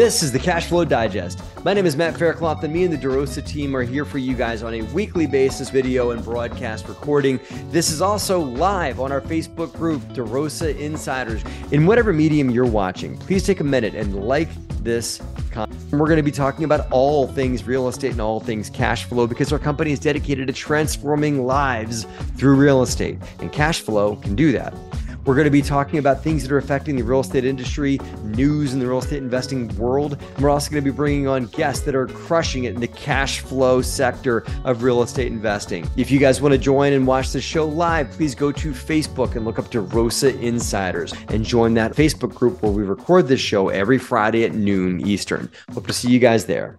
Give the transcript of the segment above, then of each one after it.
This is the Cash Flow Digest. My name is Matt Faircloth, and me and the DeRosa team are here for you guys on a weekly basis, video and broadcast recording. This is also live on our Facebook group, DeRosa Insiders. In whatever medium you're watching, please take a minute and like this content. We're going to be talking about all things real estate and all things cash flow because our company is dedicated to transforming lives through real estate, and cash flow can do that. We're going to be talking about things that are affecting the real estate industry, news in the real estate investing world. And we're also going to be bringing on guests that are crushing it in the cash flow sector of real estate investing. If you guys want to join and watch the show live, please go to Facebook and look up DeRosa Insiders and join that Facebook group where we record this show every Friday at noon Eastern. Hope to see you guys there.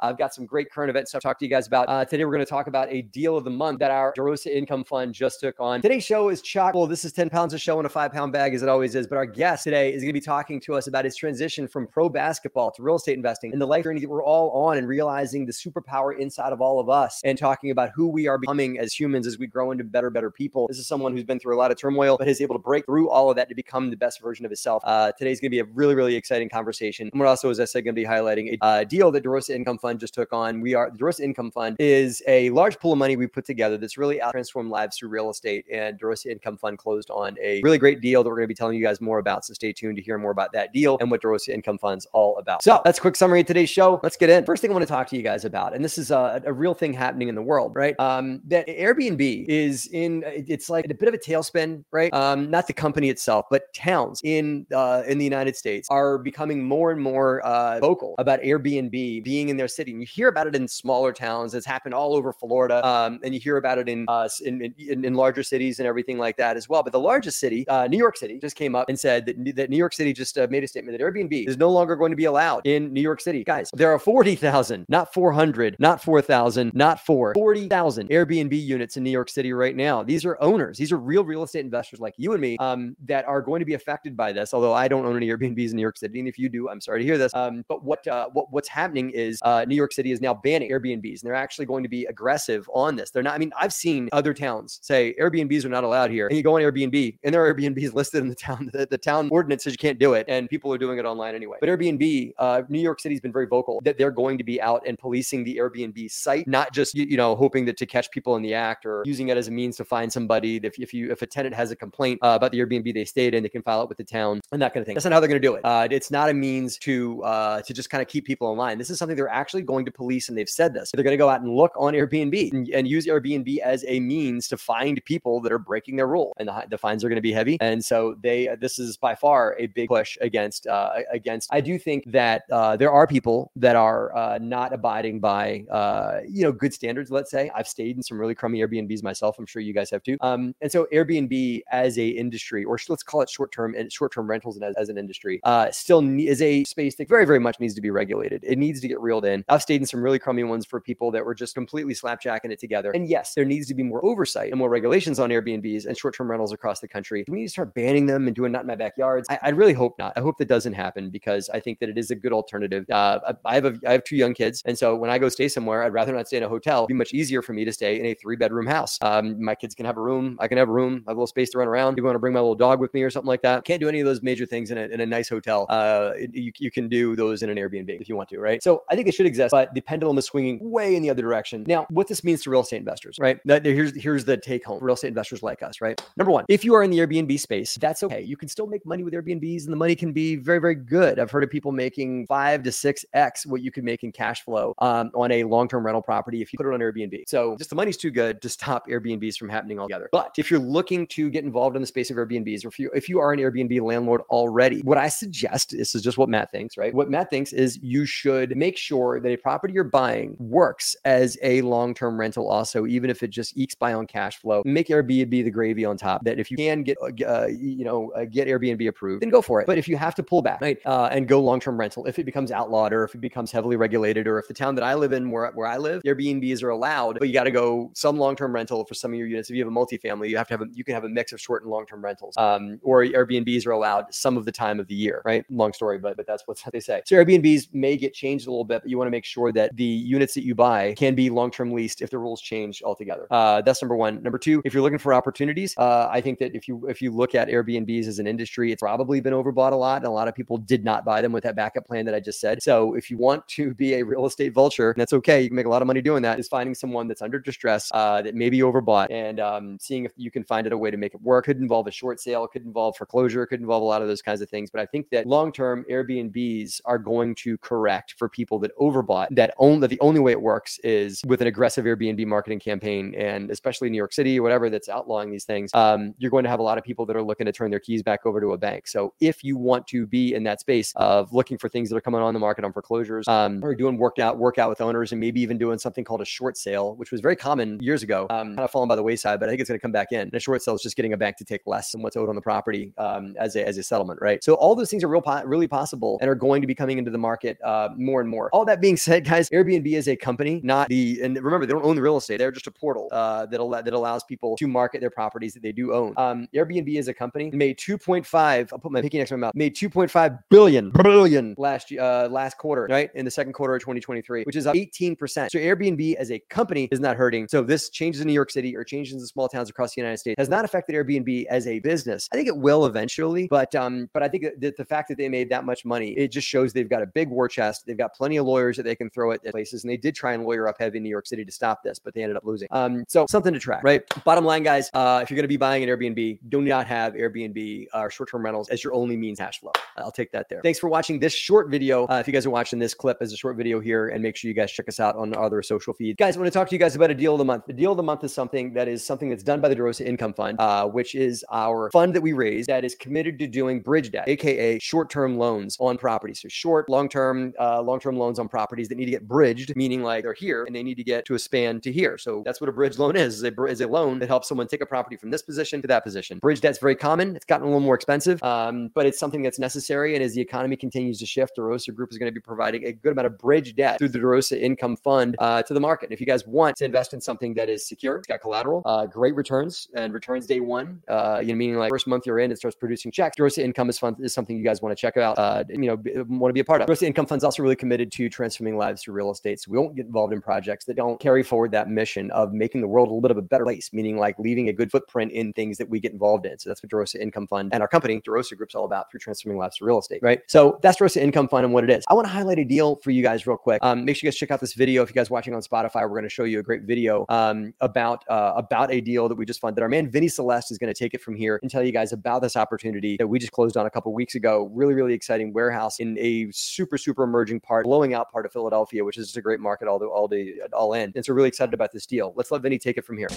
I've got some great current events to talk to you guys about. Uh, today, we're going to talk about a deal of the month that our DeRosa Income Fund just took on. Today's show is chock full. This is 10 pounds of show in a five pound bag, as it always is. But our guest today is going to be talking to us about his transition from pro basketball to real estate investing and the life journey that we're all on and realizing the superpower inside of all of us and talking about who we are becoming as humans as we grow into better, better people. This is someone who's been through a lot of turmoil, but is able to break through all of that to become the best version of himself. Uh, today's going to be a really, really exciting conversation. And we're also, as I said, going to be highlighting a uh, deal that DeRosa Income Fund just took on we are the DeRosa Income Fund is a large pool of money we put together that's really out lives through real estate. And DeRosa Income Fund closed on a really great deal that we're going to be telling you guys more about. So stay tuned to hear more about that deal and what DeRosa Income Fund's all about. So that's a quick summary of today's show. Let's get in. First thing I want to talk to you guys about, and this is a, a real thing happening in the world, right? Um, that Airbnb is in it's like a bit of a tailspin, right? Um, not the company itself, but towns in uh, in the United States are becoming more and more uh, vocal about Airbnb being in their city. And you hear about it in smaller towns. It's happened all over Florida, um, and you hear about it in, uh, in, in, in larger cities and everything like that as well. But the largest city, uh, New York City, just came up and said that, that New York City just uh, made a statement that Airbnb is no longer going to be allowed in New York City. Guys, there are forty thousand, not four hundred, not four thousand, not four, forty thousand Airbnb units in New York City right now. These are owners. These are real real estate investors like you and me um, that are going to be affected by this. Although I don't own any Airbnbs in New York City, and if you do, I'm sorry to hear this. Um, but what uh, what what's happening is uh, New York City is now banning Airbnbs, and they're actually going to be aggressive on this. They're not. I mean, I've seen other towns say Airbnbs are not allowed here, and you go on Airbnb, and there are Airbnbs listed in the town. The, the town ordinance says you can't do it, and people are doing it online anyway. But Airbnb, uh, New York City's been very vocal that they're going to be out and policing the Airbnb site, not just you, you know hoping that to catch people in the act or using it as a means to find somebody. If, if you if a tenant has a complaint uh, about the Airbnb they stayed in, they can file it with the town and that kind of thing. That's not how they're going to do it. Uh, it's not a means to uh, to just kind of keep people in line. This is something they're actually going to police, and they've said this. They're going to go out and look on Airbnb and, and, use Airbnb as a means to find people that are breaking their rule, and the, the fines are going to be heavy. And so they, this is by far a big push against uh, against. I do think that uh, there are people that are uh, not abiding by uh, you know good standards. Let's say I've stayed in some really crummy Airbnbs myself. I'm sure you guys have too. Um, and so Airbnb as a industry, or let's call it short term and short term rentals as, as an industry, uh, still is a space that very very much needs to be regulated. It needs to get reeled in. I've stayed in some really crummy ones for people that were just completely slapjacking it together. And yes, there needs to be more oversight and more regulations on Airbnbs and short term rentals across the country. Do we need to start banning them and doing not in my backyards. I, I really hope not. I hope that doesn't happen because I think that it is a good alternative. Uh, I have a, I have two young kids, and so when I go stay somewhere, I'd rather not stay in a hotel. It'd be much easier for me to stay in a three bedroom house. Um, my kids can have a room. I can have a room. I have a little space to run around. You want to bring my little dog with me or something like that, can't do any of those major things in a, in a nice hotel. Uh, you, you can do those in an Airbnb if you want to, right? So I think it should exist, but the pendulum is swinging way in the other direction. Now, what this means to real estate investors, right? That, here's here's the take home. Real estate investors like us, right? Number one, if you are in the Airbnb space, that's okay. You can still make money with Airbnbs, and the money can be very very good. I've heard of people making five to six x what you could make in cash flow um, on a long term rental property if you put it on Airbnb. So just the money's too good to stop Airbnbs from happening altogether. But if you're looking to get involved in the space of Airbnbs, or if you if you are an Airbnb landlord already, what I suggest this is just what Matt thinks, right? What Matt thinks is you should make sure that a property you're buying works as a long term rental, also, even if it just ekes by on cash flow. Make Airbnb the gravy on top. That if you can get, uh, uh you know, uh, get Airbnb approved, then go for it. But if you have to pull back, right, uh, and go long term rental, if it becomes outlawed or if it becomes heavily regulated, or if the town that I live in, where, where I live, Airbnbs are allowed, but you got to go some long term rental for some of your units. If you have a multifamily, you have to have a, you can have a mix of short and long term rentals. Um, or Airbnbs are allowed some of the time of the year, right? Long story, but but that's what they say. So Airbnbs may get changed a little bit, but you want want to make sure that the units that you buy can be long term leased if the rules change altogether. Uh, that's number one. Number two, if you're looking for opportunities, uh, I think that if you if you look at Airbnbs as an industry, it's probably been overbought a lot, and a lot of people did not buy them with that backup plan that I just said. So if you want to be a real estate vulture, that's okay. You can make a lot of money doing that. Is finding someone that's under distress uh, that may be overbought and um, seeing if you can find it a way to make it work. Could involve a short sale, could involve foreclosure, could involve a lot of those kinds of things. But I think that long term Airbnbs are going to correct for people that overbought. That only the only way it works is with an aggressive Airbnb marketing campaign, and especially New York City or whatever that's outlawing these things. Um, you're going to have a lot of people that are looking to turn their keys back over to a bank. So if you want to be in that space of looking for things that are coming on the market on foreclosures, um, or doing workout workout with owners, and maybe even doing something called a short sale, which was very common years ago, um, kind of fallen by the wayside, but I think it's going to come back in. And a short sale is just getting a bank to take less than what's owed on the property um, as a as a settlement, right? So all those things are real po- really possible and are going to be coming into the market uh, more and more. All that being said, guys, Airbnb is a company, not the and remember they don't own the real estate; they're just a portal uh, that that allows people to market their properties that they do own. Um, Airbnb is a company made 2.5. I'll put my pinky next to my mouth. Made 2.5 billion billion last uh, last quarter, right in the second quarter of 2023, which is up 18 percent. So Airbnb as a company is not hurting. So this changes in New York City or changes in small towns across the United States has not affected Airbnb as a business. I think it will eventually, but um, but I think that the fact that they made that much money, it just shows they've got a big war chest. They've got plenty of lawyers that they can throw it at places, and they did try and lawyer up heavy in New York City to stop this, but they ended up losing. Um, so something to track, right? Bottom line, guys, uh, if you're going to be buying an Airbnb, do not have Airbnb or uh, short-term rentals as your only means cash flow. I'll take that there. Thanks for watching this short video. Uh, if you guys are watching this clip as a short video here, and make sure you guys check us out on other social feeds. Guys, I want to talk to you guys about a deal of the month. The deal of the month is something that is something that's done by the DeRosa Income Fund, uh, which is our fund that we raise that is committed to doing bridge debt, aka short-term loans on properties. So short, long-term, uh, long-term loans on properties that need to get bridged, meaning like they're here and they need to get to a span to here. So that's what a bridge loan is: is a, is a loan that helps someone take a property from this position to that position. Bridge debt's very common. It's gotten a little more expensive, um, but it's something that's necessary. And as the economy continues to shift, DeRosa Group is going to be providing a good amount of bridge debt through the DeRosa Income Fund uh, to the market. If you guys want to invest in something that is secure, it's got collateral, uh, great returns, and returns day one, uh, you know, meaning like first month you're in, it starts producing checks. DeRosa Income is fun is something you guys want to check out. Uh, you know, want to be a part of. DeRosa Income Fund is also really committed to transforming lives through real estate. So we won't get involved in projects that don't carry forward that mission of making the world a little bit of a better place, meaning like leaving a good footprint in things that we get involved in. So that's what DeRosa Income Fund and our company, DeRosa Group's all about through transforming lives through real estate, right? So that's DeRosa Income Fund and what it is. I want to highlight a deal for you guys real quick. Um, make sure you guys check out this video. If you guys watching on Spotify, we're going to show you a great video um, about uh, about a deal that we just funded. Our man Vinny Celeste is going to take it from here and tell you guys about this opportunity that we just closed on a couple weeks ago. Really, really exciting warehouse in a super, super emerging part, blowing out part of Philadelphia, which is just a great market all the all the all in. And so, really excited about this deal. Let's let Vinny take it from here.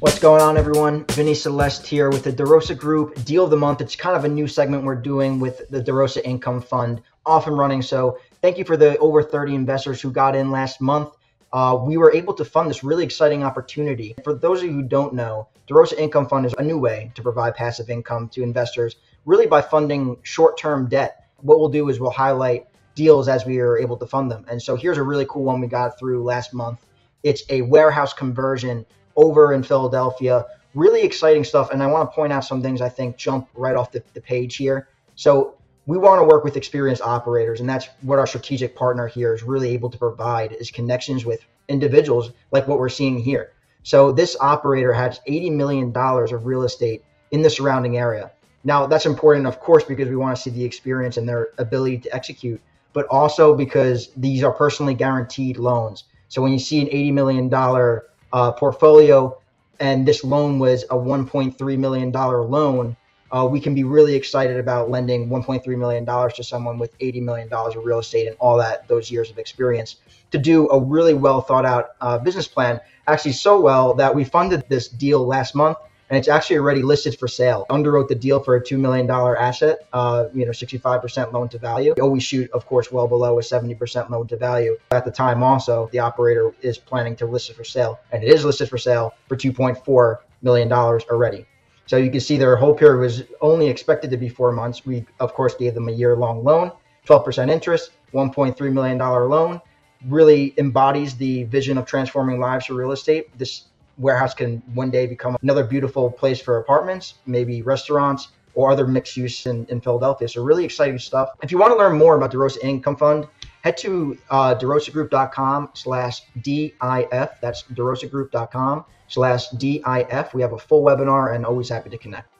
What's going on, everyone? Vinny Celeste here with the DeRosa Group Deal of the Month. It's kind of a new segment we're doing with the DeRosa Income Fund off and running. So, thank you for the over 30 investors who got in last month. Uh, we were able to fund this really exciting opportunity. For those of you who don't know, DeRosa Income Fund is a new way to provide passive income to investors, really by funding short term debt. What we'll do is we'll highlight deals as we are able to fund them. And so, here's a really cool one we got through last month. It's a warehouse conversion over in Philadelphia. Really exciting stuff. And I want to point out some things I think jump right off the, the page here. So we want to work with experienced operators, and that's what our strategic partner here is really able to provide is connections with individuals like what we're seeing here. So this operator has $80 million of real estate in the surrounding area. Now that's important, of course, because we want to see the experience and their ability to execute, but also because these are personally guaranteed loans. So when you see an $80 million uh, portfolio, and this loan was a 1.3 million dollar loan, uh, we can be really excited about lending 1.3 million dollars to someone with 80 million dollars of real estate and all that those years of experience to do a really well thought out uh, business plan. Actually, so well that we funded this deal last month and it's actually already listed for sale. Underwrote the deal for a $2 million asset, uh, you know, 65% loan to value. We always shoot, of course, well below a 70% loan to value. At the time, also, the operator is planning to list it for sale, and it is listed for sale for $2.4 million already. So you can see their whole period was only expected to be four months. We, of course, gave them a year long loan, 12% interest, $1.3 million loan. Really embodies the vision of transforming lives through real estate. This warehouse can one day become another beautiful place for apartments, maybe restaurants, or other mixed use in, in Philadelphia. So really exciting stuff. If you want to learn more about DeRosa Income Fund, head to uh, derosagroup.com slash DIF. That's derosagroup.com slash DIF. We have a full webinar and always happy to connect.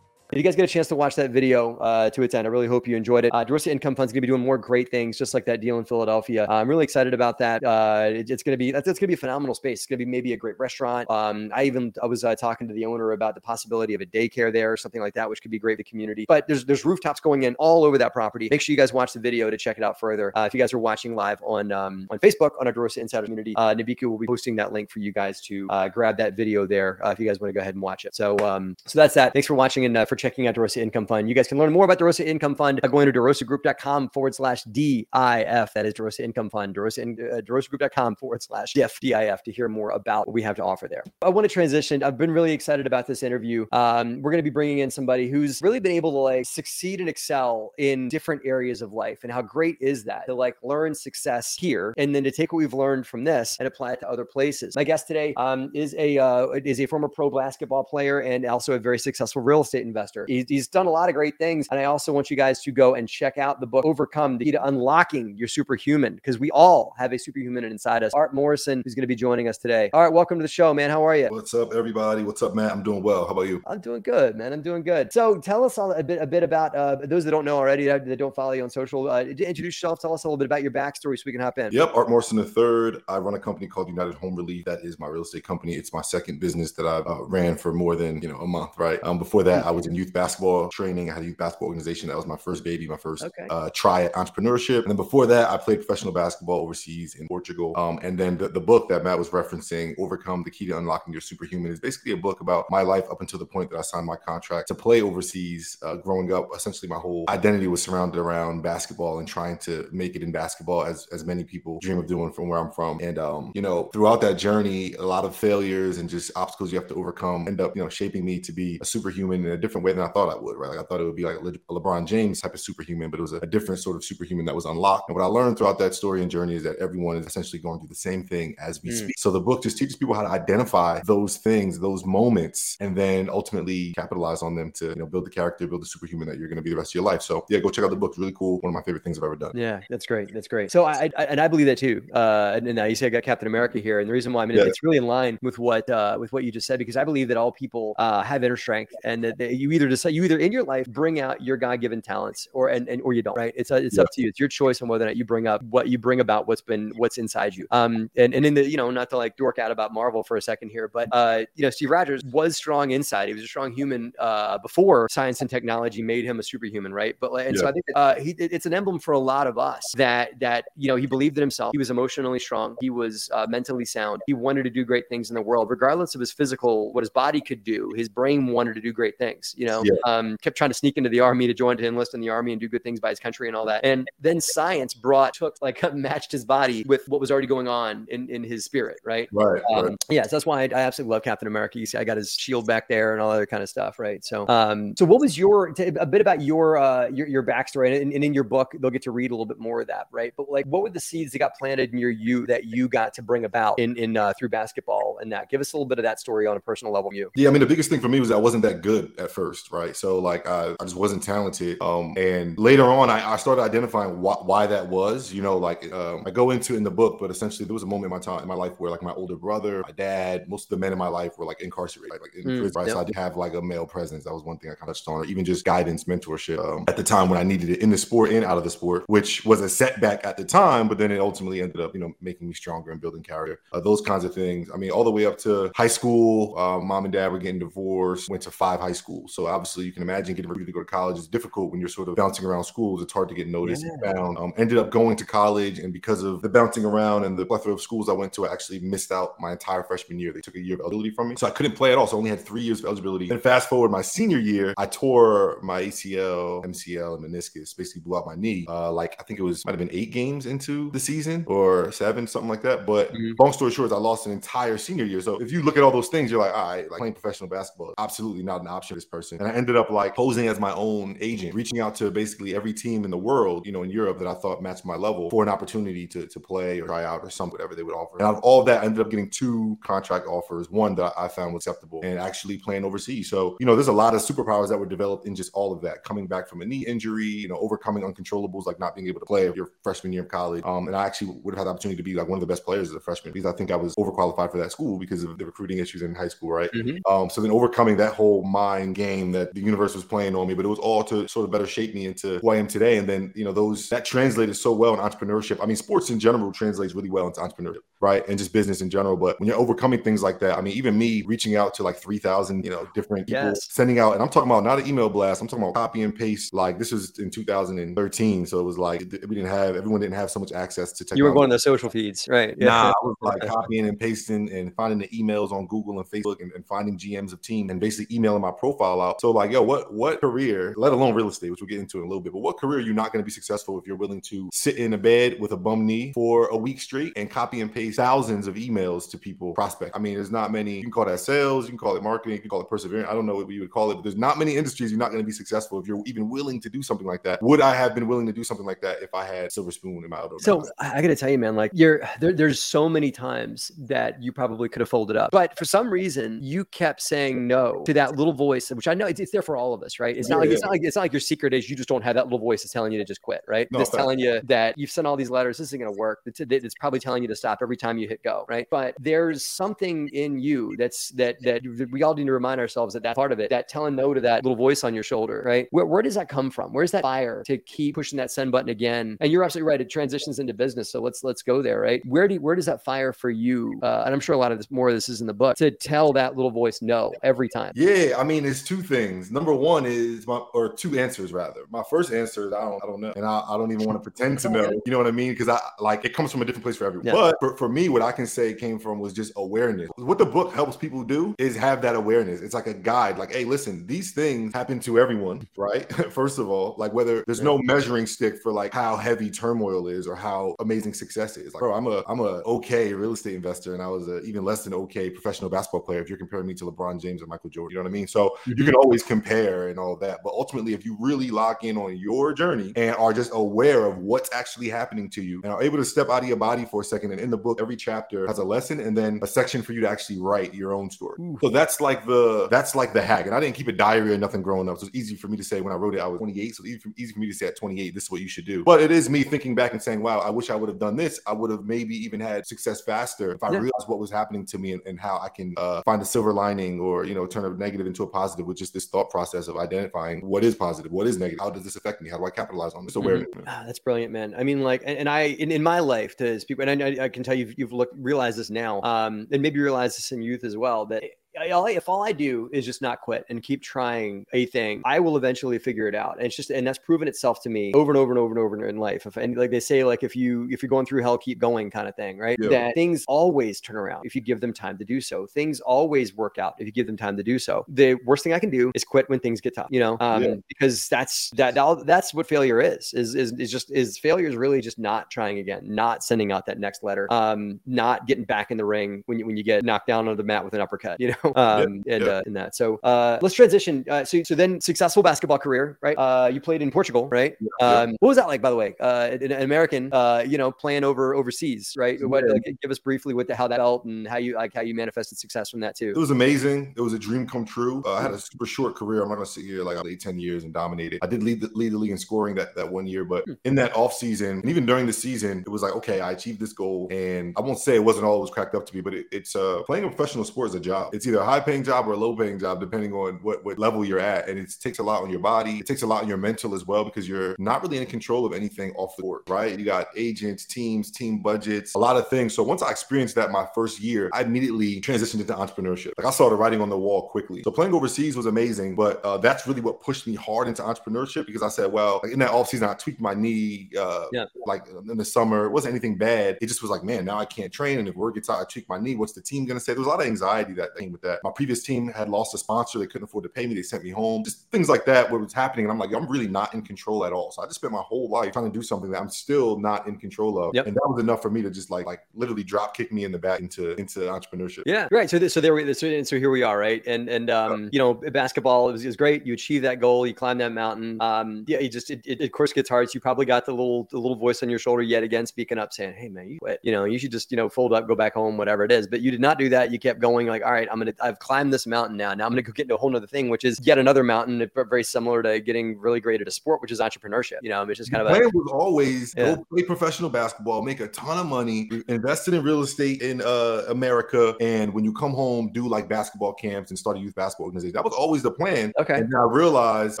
If you guys get a chance to watch that video uh, to its end, I really hope you enjoyed it. Uh, DeRosa Income Fund's going to be doing more great things, just like that deal in Philadelphia. Uh, I'm really excited about that. Uh, it, it's going to be that's, going to be a phenomenal space. It's going to be maybe a great restaurant. Um, I even I was uh, talking to the owner about the possibility of a daycare there or something like that, which could be great for the community. But there's there's rooftops going in all over that property. Make sure you guys watch the video to check it out further. Uh, if you guys are watching live on um, on Facebook on our DeRosa Insider Community, uh, will be posting that link for you guys to grab that video there if you guys want to go ahead and watch it. So um, so that's that. Thanks for watching and for checking out DeRosa Income Fund. You guys can learn more about DeRosa Income Fund by going to derosagroup.com forward slash DIF. That is DeRosa Income Fund, DeRosa, uh, derosagroup.com forward slash DIF, DIF to hear more about what we have to offer there. I want to transition. I've been really excited about this interview. Um, we're going to be bringing in somebody who's really been able to like succeed and excel in different areas of life. And how great is that to like learn success here and then to take what we've learned from this and apply it to other places. My guest today um, is a uh, is a former pro basketball player and also a very successful real estate investor. He's, he's done a lot of great things. And I also want you guys to go and check out the book, Overcome, the key to unlocking your superhuman, because we all have a superhuman inside us. Art Morrison is going to be joining us today. All right, welcome to the show, man. How are you? What's up, everybody? What's up, Matt? I'm doing well. How about you? I'm doing good, man. I'm doing good. So tell us all a bit, a bit about uh, those that don't know already, that, that don't follow you on social. Uh, introduce yourself. Tell us a little bit about your backstory so we can hop in. Yep, Art Morrison III. I run a company called United Home Relief. That is my real estate company. It's my second business that I uh, ran for more than you know a month. Right. Um, before that, I was in youth basketball training. I had a youth basketball organization. That was my first baby, my first okay. uh, try at entrepreneurship. And then before that, I played professional basketball overseas in Portugal. Um, and then the, the book that Matt was referencing, Overcome the Key to Unlocking Your Superhuman, is basically a book about my life up until the point that I signed my contract to play overseas. Uh, growing up, essentially my whole identity was surrounded around basketball and trying to make it in basketball, as as many people dream of doing from where I'm from. And um, you know, throughout that journey, a lot of failures and just obstacles you have to overcome end up, you know, shaping me to be a superhuman in a different way than I thought I would. Right? Like I thought it would be like a LeBron James type of superhuman, but it was a, a, different sort of superhuman that was unlocked. And what I learned throughout that story and journey is that everyone is essentially going through the same thing as we mm. speak. So the book just teaches people how to identify those things, those moments, and then ultimately capitalize on them to you know build the character, build the superhuman that you're going to be the rest of your life. So yeah, go check out the book. It's really cool. One of my favorite things I've ever done. Yeah, that's great. That's great. So I, I and I believe that too. Uh, and now you say I got Captain America here, and the reason why I mean yeah. it's really in line with what uh, with what you just said because I believe that all people uh, have inner strength, and that, that you either decide you either in your life bring out your God given talents or and, and or you don't, right? It's uh, it's yeah. up to you. It's your choice on whether or not you bring up what you bring about what's been what's inside you. Um, and and in the you know not to like dork out about Marvel for a second here, but uh, you know Steve Rogers was strong inside. He was a strong human uh before science and technology made him a superhuman, right? But and yeah. so I think uh, he, it's an emblem for a lot of us that that you know he believed in himself. He was emotionally strong. He was uh, mentally sound. He wanted to do great things in the world, regardless of his physical, what his body could do. His brain wanted to do great things. You know, yeah. um, kept trying to sneak into the army to join to enlist in the army and do good things by his country and all that. And then science brought took like matched his body with what was already going on in, in his spirit, right? Right. Um, right. Yeah, so that's why I, I, absolutely love Captain America. You see, I got his shield back there and all other kind of stuff, right? So, um, so what was your a bit about your uh your, your backstory and, and in your book they'll get to read a little bit more of that, right? But like, what were the seeds that got planted in your you that you got to bring about in in uh, through basketball and that? Give us a little bit of that story on a personal level. You. Yeah, I mean, the biggest thing for me was I wasn't that good at first, right? So like I, I just wasn't talented. Um, and later on, I, I started identifying wh- why that was. You know, like um, I go into in the book, but essentially there was a moment in my time in my life where like my older brother, my dad, most of the men in my life were like incarcerated, like, like in mm, prison. Right? Yep. So I did have like a male presence. That was one thing I kind of touched on, or even just guidance, mentorship um, at the time when I needed it in the sport and out of the sport, which was a setback at the time, but then it ultimately ended up, you know, making me stronger and building character. Uh, those kinds of things. I mean, all the way up to high school, uh, mom and dad were getting divorced. Went to five high schools, so obviously you can imagine getting ready to go to college is difficult when you're sort of bouncing around schools. It's hard to get noticed yeah. and found. Um, ended up going to college, and because of the bouncing around and the plethora of schools I went to, I actually missed out my entire freshman year. They took a year of eligibility from me, so I couldn't play at all. So I only had three years of eligibility. Then fast forward my senior year, I tore my ACL, MCL, and meniscus. Basically blew out my knee. Uh, like I think it was might have been eight games into the season or seven, something like that. But mm-hmm. long story short, is I lost an entire senior year. So if you look at all those things, you're like, all right, like playing professional basketball, absolutely not an option for this person person. And I ended up like posing as my own agent, reaching out to basically every team in the world, you know, in Europe that I thought matched my level for an opportunity to, to play or try out or some whatever they would offer. And out of all of that, I ended up getting two contract offers, one that I found was acceptable and actually playing overseas. So, you know, there's a lot of superpowers that were developed in just all of that, coming back from a knee injury, you know, overcoming uncontrollables like not being able to play your freshman year of college. Um, and I actually would have had the opportunity to be like one of the best players as a freshman because I think I was overqualified for that school because of the recruiting issues in high school, right? Mm-hmm. Um, so then overcoming that whole mind game that the universe was playing on me, but it was all to sort of better shape me into who I am today. And then, you know, those that translated so well in entrepreneurship. I mean, sports in general translates really well into entrepreneurship, right? And just business in general. But when you're overcoming things like that, I mean, even me reaching out to like 3,000, you know, different people, yes. sending out, and I'm talking about not an email blast, I'm talking about copy and paste. Like this was in 2013. So it was like, we didn't have, everyone didn't have so much access to technology. You were going to social feeds, right? Yeah. Nah, I was like copying and pasting and finding the emails on Google and Facebook and, and finding GMs of team and basically emailing my profile out. So like, yo, what, what career, let alone real estate, which we'll get into in a little bit, but what career are you not going to be successful if you're willing to sit in a bed with a bum knee for a week straight and copy and paste thousands of emails to people prospect? I mean, there's not many, you can call that sales, you can call it marketing, you can call it perseverance. I don't know what you would call it, but there's not many industries you're not going to be successful if you're even willing to do something like that. Would I have been willing to do something like that if I had silver spoon in my elbow? So I got to tell you, man, like you're there, there's so many times that you probably could have folded up, but for some reason you kept saying no to that little voice, which I know it's, it's there for all of us, right? It's not yeah, like yeah. it's not like it's not like your secret is you just don't have that little voice that's telling you to just quit, right? No, it's telling you that you've sent all these letters, this isn't going to work. It's, it's probably telling you to stop every time you hit go, right? But there's something in you that's that that we all need to remind ourselves that that part of it, that telling no to that little voice on your shoulder, right? Where, where does that come from? Where's that fire to keep pushing that send button again? And you're absolutely right. It transitions into business, so let's let's go there, right? Where do where does that fire for you? Uh, and I'm sure a lot of this more of this is in the book to tell that little voice no every time. Yeah, I mean, it's two things. Number one is my or two answers rather. My first answer is I don't I don't know, and I, I don't even want to pretend to know. You know what I mean? Because I like it comes from a different place for everyone. Yeah. But for, for me, what I can say came from was just awareness. What the book helps people do is have that awareness. It's like a guide. Like, hey, listen, these things happen to everyone, right? First of all, like whether there's no measuring stick for like how heavy turmoil is or how amazing success is. Like, bro, I'm a I'm a okay real estate investor, and I was a even less than okay professional basketball player. If you're comparing me to LeBron James or Michael Jordan, you know what I mean? So mm-hmm. you can always compare and all that. But ultimately, if you really lock in on your journey and are just aware of what's actually happening to you and are able to step out of your body for a second, and in the book, every chapter has a lesson and then a section for you to actually write your own story. Ooh. So that's like the that's like the hack. And I didn't keep a diary or nothing growing up. So it's easy for me to say when I wrote it, I was 28. So easy for, easy for me to say at 28, this is what you should do. But it is me thinking back and saying, wow, I wish I would have done this. I would have maybe even had success faster if I yeah. realized what was happening to me and, and how I can uh, find a silver lining or, you know, turn a negative into a positive with just this thought process of identifying what is positive, what is negative, how does this affect me, how do I capitalize on this mm-hmm. awareness? Mm-hmm. Ah, that's brilliant, man. I mean, like, and, and I, in, in, my life, to speak, and I, I can tell you, you've, you've looked, realized this now, um, and maybe you realize this in youth as well, that if all I do is just not quit and keep trying a thing, I will eventually figure it out. And it's just, and that's proven itself to me over and over and over and over in life. If, and like they say, like if you if you're going through hell, keep going, kind of thing, right? Yeah. That things always turn around if you give them time to do so. Things always work out if you give them time to do so. The worst thing I can do is quit when things get tough, you know, um, yeah. because that's that that's what failure is. Is is is just is failure is really just not trying again, not sending out that next letter, um, not getting back in the ring when you when you get knocked down on the mat with an uppercut, you know. Um, yeah. and uh, in that. So uh, let's transition. Uh, so so then successful basketball career, right? Uh, you played in Portugal, right? Um, what was that like, by the way? Uh, an, American, uh, you know, playing over overseas, right? What like, give us briefly what the, how that felt and how you like how you manifested success from that too. It was amazing. It was a dream come true. I had a super short career. I'm not gonna sit here like I played 10 years and dominated. I did lead the, lead the league in scoring that that one year, but hmm. in that off season and even during the season, it was like okay, I achieved this goal, and I won't say it wasn't all it was cracked up to be, but it, it's uh playing a professional sport is a job. It's either a high paying job or a low paying job, depending on what, what level you're at. And it takes a lot on your body. It takes a lot on your mental as well, because you're not really in control of anything off the court, right? You got agents, teams, team budgets, a lot of things. So once I experienced that my first year, I immediately transitioned into entrepreneurship. Like I saw the writing on the wall quickly. So playing overseas was amazing, but uh, that's really what pushed me hard into entrepreneurship because I said, well, like in that off season, I tweaked my knee, uh, yeah. like in the summer. It wasn't anything bad. It just was like, man, now I can't train. And if work gets out, I tweak my knee. What's the team going to say? There was a lot of anxiety that came with that. My previous team had lost a sponsor; they couldn't afford to pay me. They sent me home. Just things like that. What was happening, and I'm like, I'm really not in control at all. So I just spent my whole life trying to do something that I'm still not in control of, yep. and that was enough for me to just like like literally drop kick me in the back into into entrepreneurship. Yeah, right. So this, so there we so, so here we are, right? And and um, you know, basketball is, is great. You achieve that goal, you climb that mountain. Um, yeah, you just it, it, of course gets hard. So you probably got the little the little voice on your shoulder yet again speaking up, saying, "Hey man, you quit. You know, you should just you know fold up, go back home, whatever it is." But you did not do that. You kept going. Like, all right, I'm gonna I've climbed this mountain now. Now I'm gonna go get into a whole other thing, which is yet another mountain, very similar to getting really great at a sport, which is entrepreneurship. You know, it's just kind the of plan a, was always yeah. go play professional basketball, make a ton of money, invested in real estate in uh, America, and when you come home, do like basketball camps and start a youth basketball organization. That was always the plan. Okay. And I realized,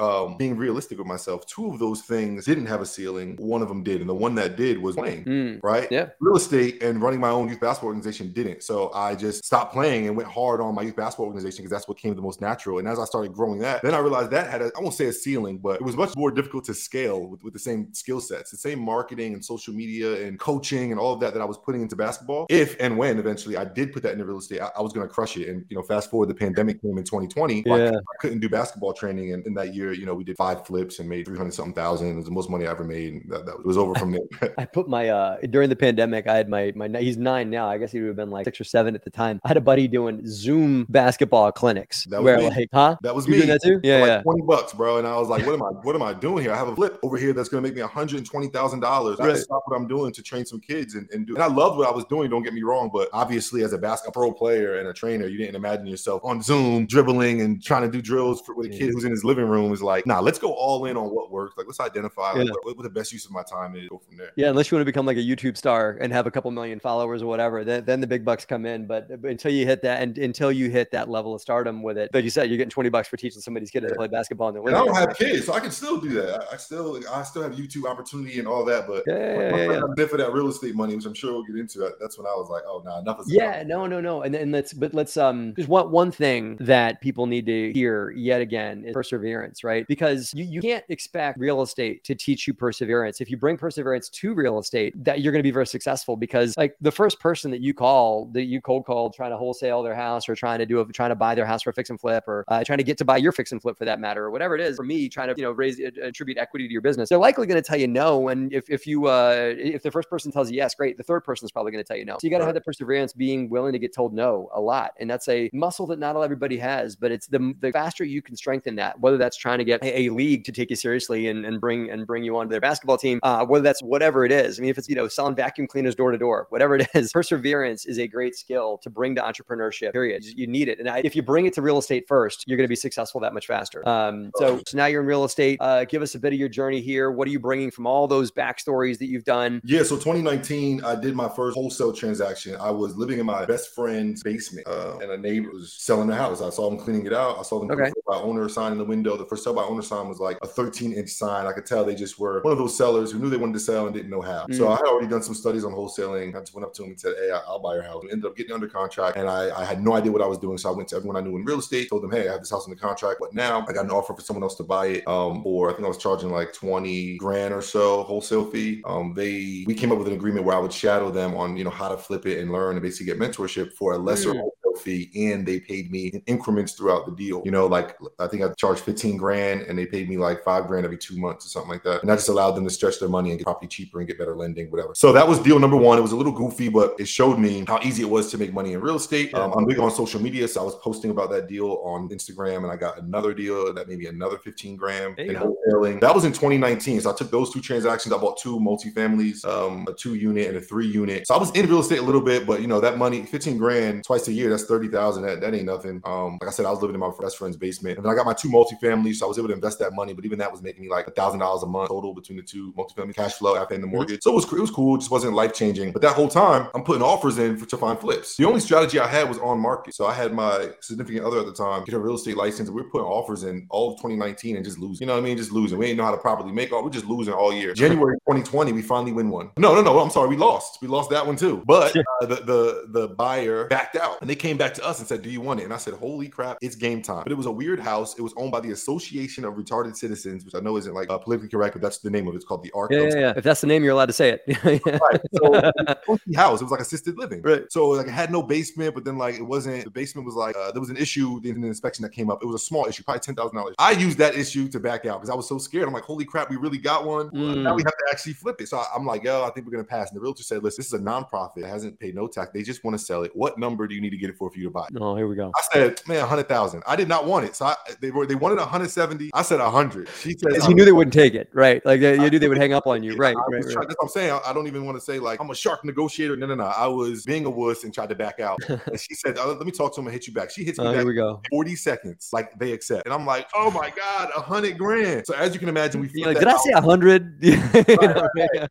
um, being realistic with myself, two of those things didn't have a ceiling. One of them did, and the one that did was playing. Mm. Right. Yeah. Real estate and running my own youth basketball organization didn't. So I just stopped playing and went hard on my youth basketball organization because that's what came the most natural. And as I started growing that, then I realized that had a, I won't say a ceiling, but it was much more difficult to scale with, with the same skill sets, the same marketing and social media and coaching and all of that that I was putting into basketball. If and when eventually I did put that into real estate, I, I was going to crush it. And you know, fast forward, the pandemic came in 2020. Yeah. I, I couldn't do basketball training, and in that year, you know, we did five flips and made 300 something thousand. It was the most money I ever made. That, that was over from there. I put my uh during the pandemic, I had my my he's nine now. I guess he would have been like six or seven at the time. I had a buddy doing Zoom basketball clinics. That was where me. like, huh? That was you me. that too? Yeah, like yeah. 20 bucks, bro. And I was like, what am I what am I doing here? I have a flip over here that's gonna make me $120,000. I right. stop what I'm doing to train some kids and, and do. And I loved what I was doing. Don't get me wrong, but obviously, as a basketball pro player and a trainer, you didn't imagine yourself on Zoom dribbling and trying to do drills for, with a kid who's in his living room. Is like, nah, let's go all in on what works. Like, let's identify yeah. what, what, the best use of my time is. Go from there. Yeah, unless you want to become like a YouTube star and have a couple million followers or whatever, then, then the big bucks come in. But, but until you hit that, and until you hit that level of stardom with it, like you said, you're getting 20 bucks for teaching somebody's kid yeah. to play basketball in the living. I don't have kids, so I can still do that. I, still, I still have YouTube opportunity and all that. But yeah, yeah, yeah, yeah. for that real estate money, which I'm sure we'll get into. That's when I was like, oh, nah, enough is yeah, enough. no, no, no. And then let's, but let's um, just one one thing that people need to hear yet again is perseverance, right? Because you, you can't expect real estate to teach you perseverance. If you bring perseverance to real estate, that you're going to be very successful because like the first person that you call that you cold called trying to wholesale their house or trying to do of trying to buy their house for a fix and flip or uh, trying to get to buy your fix and flip for that matter or whatever it is for me trying to you know raise attribute equity to your business. They're likely going to tell you no and if, if you uh if the first person tells you yes great the third person is probably going to tell you no. So you got to have the perseverance being willing to get told no a lot. And that's a muscle that not everybody has but it's the the faster you can strengthen that whether that's trying to get a, a league to take you seriously and, and bring and bring you onto their basketball team uh, whether that's whatever it is. I mean if it's you know selling vacuum cleaners door to door whatever it is perseverance is a great skill to bring to entrepreneurship period you need it. And I, if you bring it to real estate first you're going to be successful that much faster. Um, so, so now you're in real estate. Uh, give us a bit of your journey here. What are you bringing from all those backstories that you've done? Yeah so 2019 i did my first wholesale transaction. I was living in my best friend's basement uh, and a neighbor was selling the house. I saw him cleaning it out. I saw them okay. put by owner sign in the window. The first sell by owner sign was like a 13 inch sign. I could tell they just were one of those sellers who knew they wanted to sell and didn't know how. Mm. so i had already done some studies on wholesaling. I just went up to him and said hey i'll buy your house. We ended up getting under contract and I, I had no idea what i was doing. So i went to everyone i knew in real estate told them hey i have this house under contract. But now i got an offer for someone else to buy it um or i think i was charging like 20 grand or so wholesale fee. Um they we came up with an agreement where i would shadow them on you know how to flip it and learn and basically get mentorship for a lesser mm fee and they paid me in increments throughout the deal. You know, like I think I charged 15 grand and they paid me like five grand every two months or something like that. And that just allowed them to stretch their money and get property cheaper and get better lending, whatever. So that was deal number one. It was a little goofy, but it showed me how easy it was to make money in real estate. Um, I'm big on social media, so I was posting about that deal on Instagram and I got another deal that maybe another 15 grand in wholesaling. That was in 2019. So I took those two transactions. I bought two multifamilies, um, a two unit and a three unit. So I was in real estate a little bit, but you know, that money, 15 grand twice a year, that's 30,000. That, that ain't nothing. Um, like I said, I was living in my best friend's basement. And then I got my two multifamilies, so I was able to invest that money. But even that was making me like a thousand dollars a month total between the two multifamily cash flow after paying the mm-hmm. mortgage. So it was, it was cool. It just wasn't life changing. But that whole time, I'm putting offers in for, to find flips. The only strategy I had was on market. So I had my significant other at the time get a real estate license. We were putting offers in all of 2019 and just losing. You know what I mean? Just losing. We didn't know how to properly make all. We're just losing all year. January 2020, we finally win one. No, no, no. I'm sorry. We lost. We lost that one too. But uh, the, the the buyer backed out and they came came back to us and said, "Do you want it?" And I said, "Holy crap, it's game time!" But it was a weird house. It was owned by the Association of Retarded Citizens, which I know isn't like uh, politically correct, but that's the name of it. It's called the Arc. Yeah, yeah, yeah. If that's the name, you're allowed to say it. right. So it was house. It was like assisted living. Right. So like it had no basement, but then like it wasn't. The basement was like uh, there was an issue in the inspection that came up. It was a small issue, probably ten thousand dollars. I used that issue to back out because I was so scared. I'm like, holy crap, we really got one. Mm. Now we have to actually flip it. So I, am like, yo, I think we're gonna pass. And the realtor said, listen, this is a nonprofit. It hasn't paid no tax. They just want to sell it. What number do you need to get it for for you to buy? it? Oh, here we go. I said, man, hundred thousand. I did not want it, so I, they were they wanted 170. I said hundred. She said, you knew they wouldn't take it, right? Like you knew they would hang up on you, right? I right, right. trying- That's what I'm saying. I, I don't even want to say like I'm a shark negotiator. No, no, no. I was being a wuss and tried to back out. and she said, uh, "Let me talk to him and hit you back." She hits me Oh, back here we go. 40 seconds. Like they accept, and I'm like, "Oh my god, a hundred grand!" So as you can imagine, we like, did I house. say a hundred? right,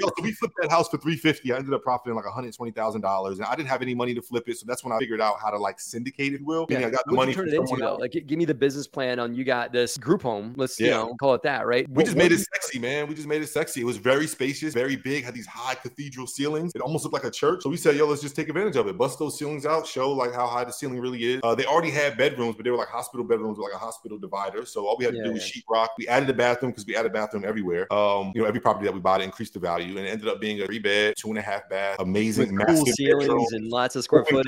Yo, so we flipped that house for 350. I ended up profiting like 120 thousand dollars, and I didn't have any money to flip it. So that's when I figured out how to like syndicate it. Will yeah. I got the money What'd you turn it into though? Like, give me the business plan on you got this group home. Let's you Yeah. know call it that, right? We What- just what made it sexy, man. We just made it sexy. It was very spacious, very big, had these high cathedral ceilings. It almost looked like a church. So we said, yo, let's just take advantage of it. Bust those ceilings out, show like how high the ceiling really is. Uh, they already had bedrooms, but they were like hospital bedrooms with like a hospital divider. So all we had to Yeah, do was sheetrock. We added a bathroom because we added a bathroom everywhere. Um, you know, every property that we bought increased the value. And it ended up being a three bed, two and a half bath, amazing, cool ceilings bedroom. and lots of square footage.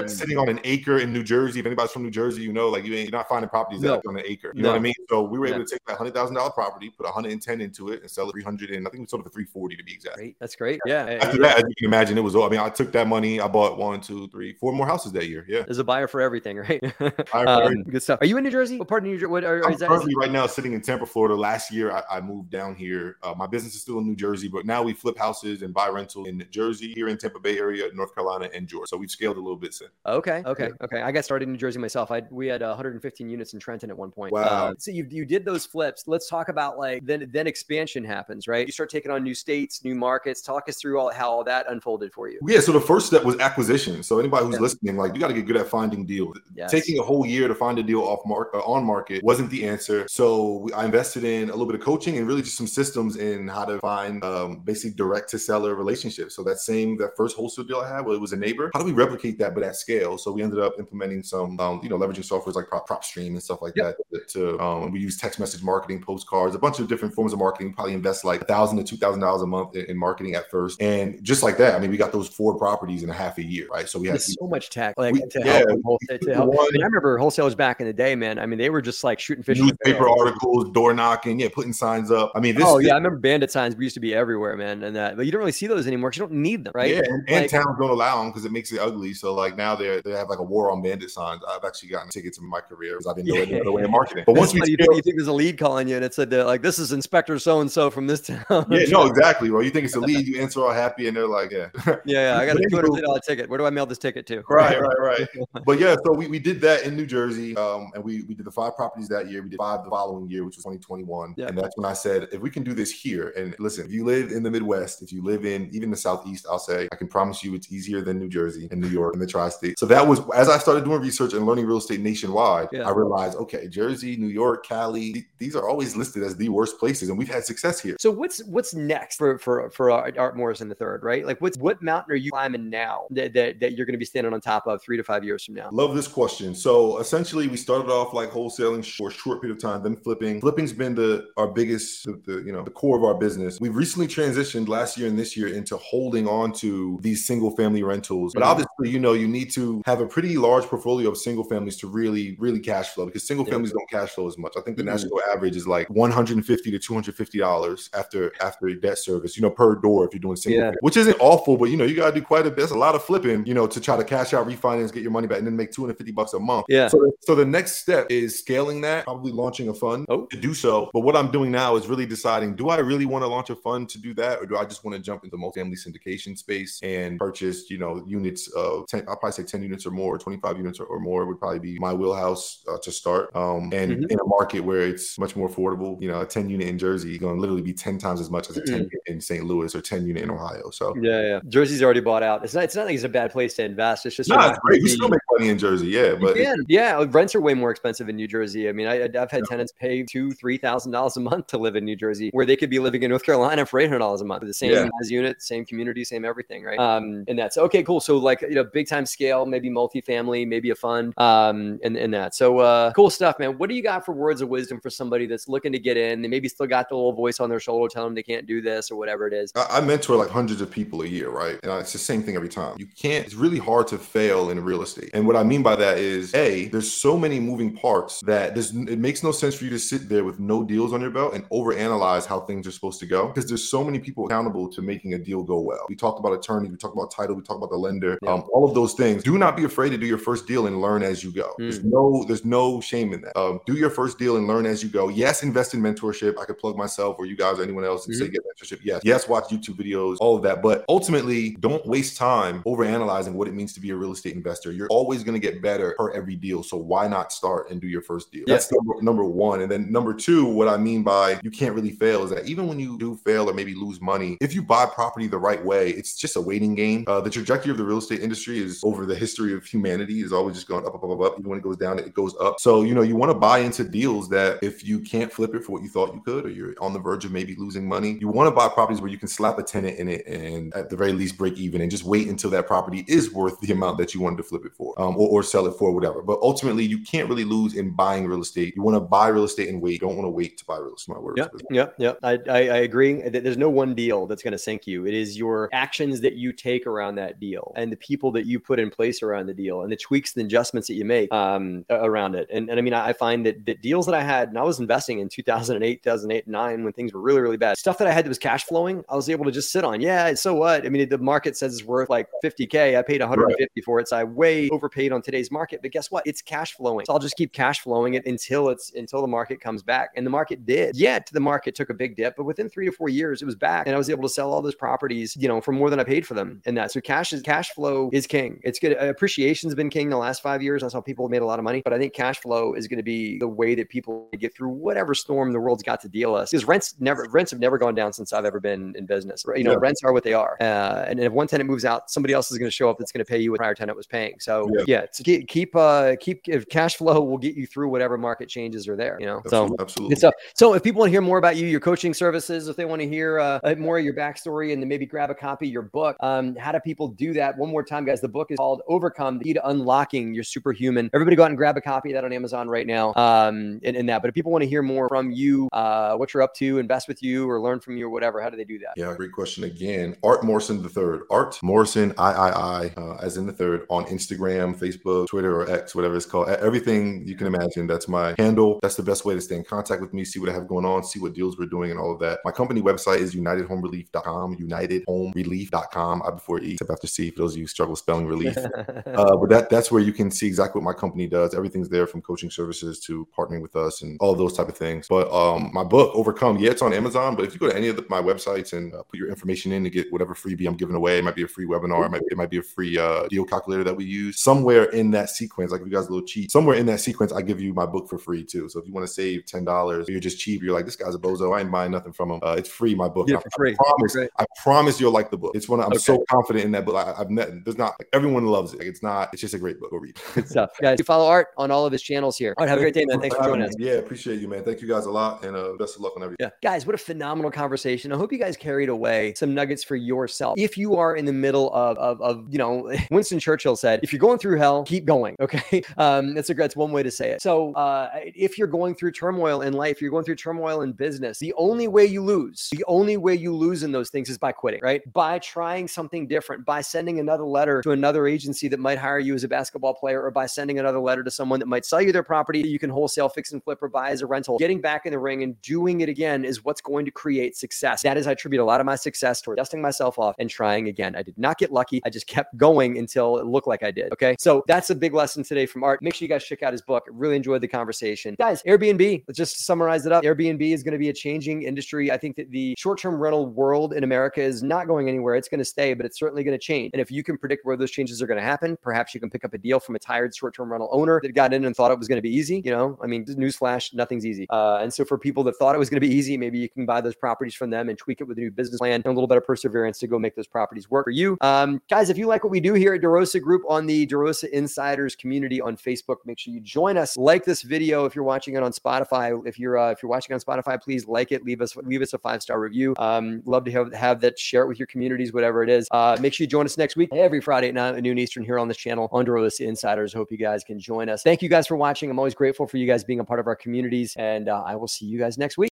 And- sitting on an acre in New Jersey. If anybody's from New Jersey, you know, like you ain't you're not finding properties No. that are on an acre. You know what I mean? So we were able Yeah. to take that hundred thousand dollar property, put 110 into it, and sell it 300 and I think we sold it for 340 to be exact. Great. That's great. Yeah. After that, as you can imagine, it was. all I mean, I took that money. I bought one, two, three, four more houses that year. Yeah. There's a buyer for everything, right? um, everything. good stuff. Are you in New Jersey? What part of New Jersey? What are, I'm is that? currently right now sitting in Tampa, Florida. Last year, I, I moved down here. Uh, my business is still in New Jersey, but now we flip houses and buy rental in Jersey, here in Tampa Bay area, North Carolina, and Georgia. So we've scaled a little bit since. Okay, okay, okay. I got started in New Jersey myself. I we had uh, 115 units in Trenton at one point. Wow. Um, so you you did those flips. Let's talk about like then then expansion happens, right? You start taking on new states, new markets. Talk us through all how all that unfolded for you. Yeah, so the first step was acquisition. So anybody who's Yeah. listening, like you got to get good at finding deals. Yes. Taking a whole year to find a deal off mark uh, on market wasn't the answer. So we, I invested in a little bit of coaching and really just some systems in how to find um, basically direct to seller relationships. So that same that first wholesale deal I had, well, it was a neighbor. How do we replicate that but scale? So we ended up implementing some um, you know leveraging softwares like Prop, PropStream and stuff like Yep. that. To um, we use text message marketing, postcards, a bunch of different forms of marketing. Probably invest like a thousand to two thousand dollars a month in, in marketing at first, and just like that, I mean, we got those four properties in a half a year, right? So we had so much tech like We- to yeah, help, wholesale, to help. I, one- mean, I remember wholesalers back in the day, man. I mean, they were just like shooting fish. newspaper articles, door knocking, yeah, putting signs up. I mean, this. oh this- yeah, I remember bandit signs used to be everywhere, man, and that. But you don't really see those anymore because you don't need them, right? Yeah, and, and Like- towns don't allow them because it makes it ugly. So like now they they have like a war on bandit signs. I've actually gotten tickets in my career because I didn't know Yeah. the other way of marketing. But once we It's funny, you, scale- think, you think there's a lead calling you, and it said uh, like, "This is Inspector so and so from this town." yeah, no, exactly. Well, you think it's a lead, you answer all happy, and they're like, yeah, yeah, yeah. I got a two hundred dollar ticket. Where do I mail this ticket to? right, right, right. But yeah, so we, we did that in New Jersey, um, and we we did the five properties that year. We did five the following year, which was 2021, Yeah. and that's when I said, if we can do this here, and listen, if you live in the Midwest, if you live in even the Southeast, I'll say I can promise you it's easier than New Jersey and New York and the tri-state. So that was as I started doing research and learning real estate nationwide, Yeah. I realized, okay, Jersey, New York, Cali, th- these are always listed as the worst places, and we've had success here. So what's what's next for for for Art Art Morrison the third, right? Like, what's what mountain are you climbing now that that, that you're going to be standing on top of three to five years from now? Love this question. So essentially, we started off like wholesaling for a short period of time, then flipping. Flipping's been the our biggest, the, the you know the core of our business. We've recently transitioned last year and this year into holding on to these single family rentals. But Mhm. obviously, you know, you need to have a pretty large portfolio of single families to really, really cash flow because single Yeah. families don't cash flow as much. I think the Mhm. national average is like 150 to 250 dollars after after debt service, you know, per door if you're doing single, Yeah. family, which isn't awful, but you know, you gotta do quite a bit. That's a lot of flipping, you know, to try to cash out, refinance, get your money back, and then make 250 bucks a month. Yeah. So, so the next step is scaling that, probably launching a fund Oh. to do so. But what I'm doing now is really deciding: do I really want to launch a fund to do that, or do I just want to jump into multifamily syndication space and purchase, you know, units of 10? I'll probably say 10 units or more, 25 units or, or more would probably be my wheelhouse uh, to start. Um, and Mhm. in a market where it's much more affordable, you know, a 10 unit in Jersey is going to literally be 10 times as much as a 10 Mhm. unit in St. Louis or 10 unit in Ohio. So. Yeah, yeah. Jersey's already bought out. It's not. It's not like it's a bad place to invest. It's just No, it's not great. Gonna still make plenty in Jersey, yeah. But yeah, rents are way more expensive in New Jersey. I mean, I, have had yeah. tenants pay two, three thousand dollars a month to live in New Jersey, where they could be living in North Carolina for eight hundred dollars a month, the same yeah. as unit, same community, same everything, right? Um, and that's okay, cool. So like you know, big time scale, maybe multifamily, maybe a fund, um, and and that. So uh, cool stuff, man. What do you got for words of wisdom for somebody that's looking to get in? They maybe still got the little voice on their shoulder telling them they can't do this or whatever it is. I, I mentor like hundreds of people a year, right? And it's the same thing every time. You can't. It's really hard to fail in real estate. And what I mean by that is, a there's so many moving parts that there's it makes no sense for you to sit there with no deals on your belt and overanalyze how things are supposed to go because there's so many people accountable to making a deal go well. We talked about attorney, we talked about title, we talked about the lender, yeah. um, all of those things. Do not be afraid to do your first deal and learn as you go. Mm. There's no there's no shame in that. Um, do your first deal and learn as you go. Yes, invest in mentorship. I could plug myself or you guys or anyone else and mm-hmm. say get mentorship. Yes, yes, watch YouTube videos, all of that. But ultimately, don't waste time overanalyzing what it means to be a real estate investor. You're always going to get better per every deal. So why not start and do your first deal? That's number, number one. And then number two, what I mean by you can't really fail is that even when you do fail or maybe lose money, if you buy property the right way, it's just a waiting game. Uh, the trajectory of the real estate industry is over the history of humanity is always just going up, up, up, up, up. Even when it goes down, it goes up. So, you know, you want to buy into deals that if you can't flip it for what you thought you could, or you're on the verge of maybe losing money, you want to buy properties where you can slap a tenant in it and at the very least break even and just wait until that property is worth the amount that you wanted to flip it for um, or, or sell it for, whatever. But ultimately, you can't really lose in buying real estate. You want to buy real estate and wait. You don't want to wait to buy real estate. My words. Yeah, yeah, yeah. I, I, I agree. There's no one deal that's going to sink you. It is your actions that you take around that deal and the people that you put in place around the deal and the tweaks and adjustments that you make um, around it. And, and I mean, I find that, that deals that I had, and I was investing in 2008, 2008, 9 when things were really, really bad. Stuff that I had that was cash flowing, I was able to just sit on. Yeah, so what? I mean, the market says it's worth like 50K. I paid 150 right. for it. So I way overpaid on today's market. But guess what? It's cash flowing. So I'll just keep cash flowing it until it's until the market comes back. And the market did. Yet the market took a big dip, but within three to four years, it was back. And I was able to sell all those properties, you know, for more than I paid for them. And that. So cash is cash flow is king. It's good. Appreciation's been king the last five years. That's how people made a lot of money. But I think cash flow is going to be the way that people get through whatever storm the world's got to deal us. Because rents never rents have never gone down since I've ever been in business. You know, yeah. rents are what they are. Uh, and if one tenant moves out, somebody else is going to show up that's going to pay you what prior tenant was paying. So yeah, yeah keep keep uh, keep if cash flow will get you through whatever market changes are there. You know, absolutely, so absolutely. So so if people want to hear more about you, your coaching services, if they want to hear uh, more of your backstory, and then maybe grab a copy of your book, um, how do people do that? One more time, guys. The book is called Overcome: The Key to Unlocking Your Superhuman. Everybody, go out and grab a copy of that on Amazon right now. Um, in, in that. But if people want to hear more from you, uh, what you're up to, invest with you, or learn from you, or whatever, how do they do that? Yeah, great question again. Art Morrison the third. Art Morrison I I I uh, as in the third on Instagram, Facebook, Twitter, or X, whatever it's called. Everything you can imagine. That's my handle. That's the best way to stay in contact with me, see what I have going on, see what deals we're doing, and all of that. My company website is UnitedHomeRelief.com. UnitedHomeRelief.com. I before E, except after C for those of you who struggle spelling relief. uh, but that that's where you can see exactly what my company does. Everything's there from coaching services to partnering with us and all those type of things. But um, my book, Overcome, yeah, it's on Amazon. But if you go to any of the, my websites and uh, put your information in to get whatever freebie I'm giving away, it might be a free webinar, it might, it might be a free uh, deal calculator that we use. Somewhere in that sequence, like if you guys a little cheat, somewhere in that sequence, I give you my book for free too. So if you want to save ten dollars, you're just cheap. You're like, this guy's a bozo. I ain't buying nothing from him. Uh, it's free. My book. Yeah, for free. I promise. I promise you'll like the book. It's one. I'm okay. so confident in that book. I, have met. There's not like, everyone loves it. Like, it's not. It's just a great book. Go read. Good stuff, guys. You follow Art on all of his channels here. All right, have a great day, man. Thanks for joining us. Yeah, appreciate you, man. Thank you guys a lot, and uh, best of luck on everything. Yeah, guys, what a phenomenal conversation. I hope you guys carried away some nuggets for yourself. If you are in the middle of, of, of you know, Winston Churchill said, if you're going through hell, keep going. Okay, um, that's a that's one way to say it. So, uh, if you're going through turmoil in life, you're going through turmoil in business. The only way you lose, the only way you lose in those things is by quitting, right? By trying something different, by sending another letter to another agency that might hire you as a basketball player, or by sending another letter to someone that might sell you their property that you can wholesale, fix and flip, or buy as a rental. Getting back in the ring and doing it again is what's going to create success. That is, I attribute a lot of my success toward dusting myself off and trying again. I did not get lucky. I just kept going until it looked like I did. Okay. So that's a big lesson today from Art. Make sure you guys check out his book. Really enjoyed the conversation. Guys, Airbnb, let's just summarize it up. Airbnb is going to be a changing industry. I think that the short term rental world in America is not going anywhere. It's going to stay, but it's certainly going to change. And if you can predict where those changes are going to happen, perhaps you can pick up a deal from a tired short term rental owner that got in and thought it was going to be easy. You know, I mean, newsflash, nothing's easy. Uh, and so for people that thought it was going to be easy, maybe you can buy those properties from them and tweak it with a new business plan and a little bit of perseverance to go make those properties work for you. Um, guys, if you like what we do here at DeRosa Group on the DeRosa DeRosa Insiders community on Facebook. Make sure you join us. Like this video if you're watching it on Spotify. If you're uh, if you're watching on Spotify, please like it. Leave us leave us a five star review. Um, love to have, have that. Share it with your communities, whatever it is. Uh, make sure you join us next week every Friday at 9 noon Eastern here on this channel on DeRosa Insiders. Hope you guys can join us. Thank you guys for watching. I'm always grateful for you guys being a part of our communities, and uh, I will see you guys next week.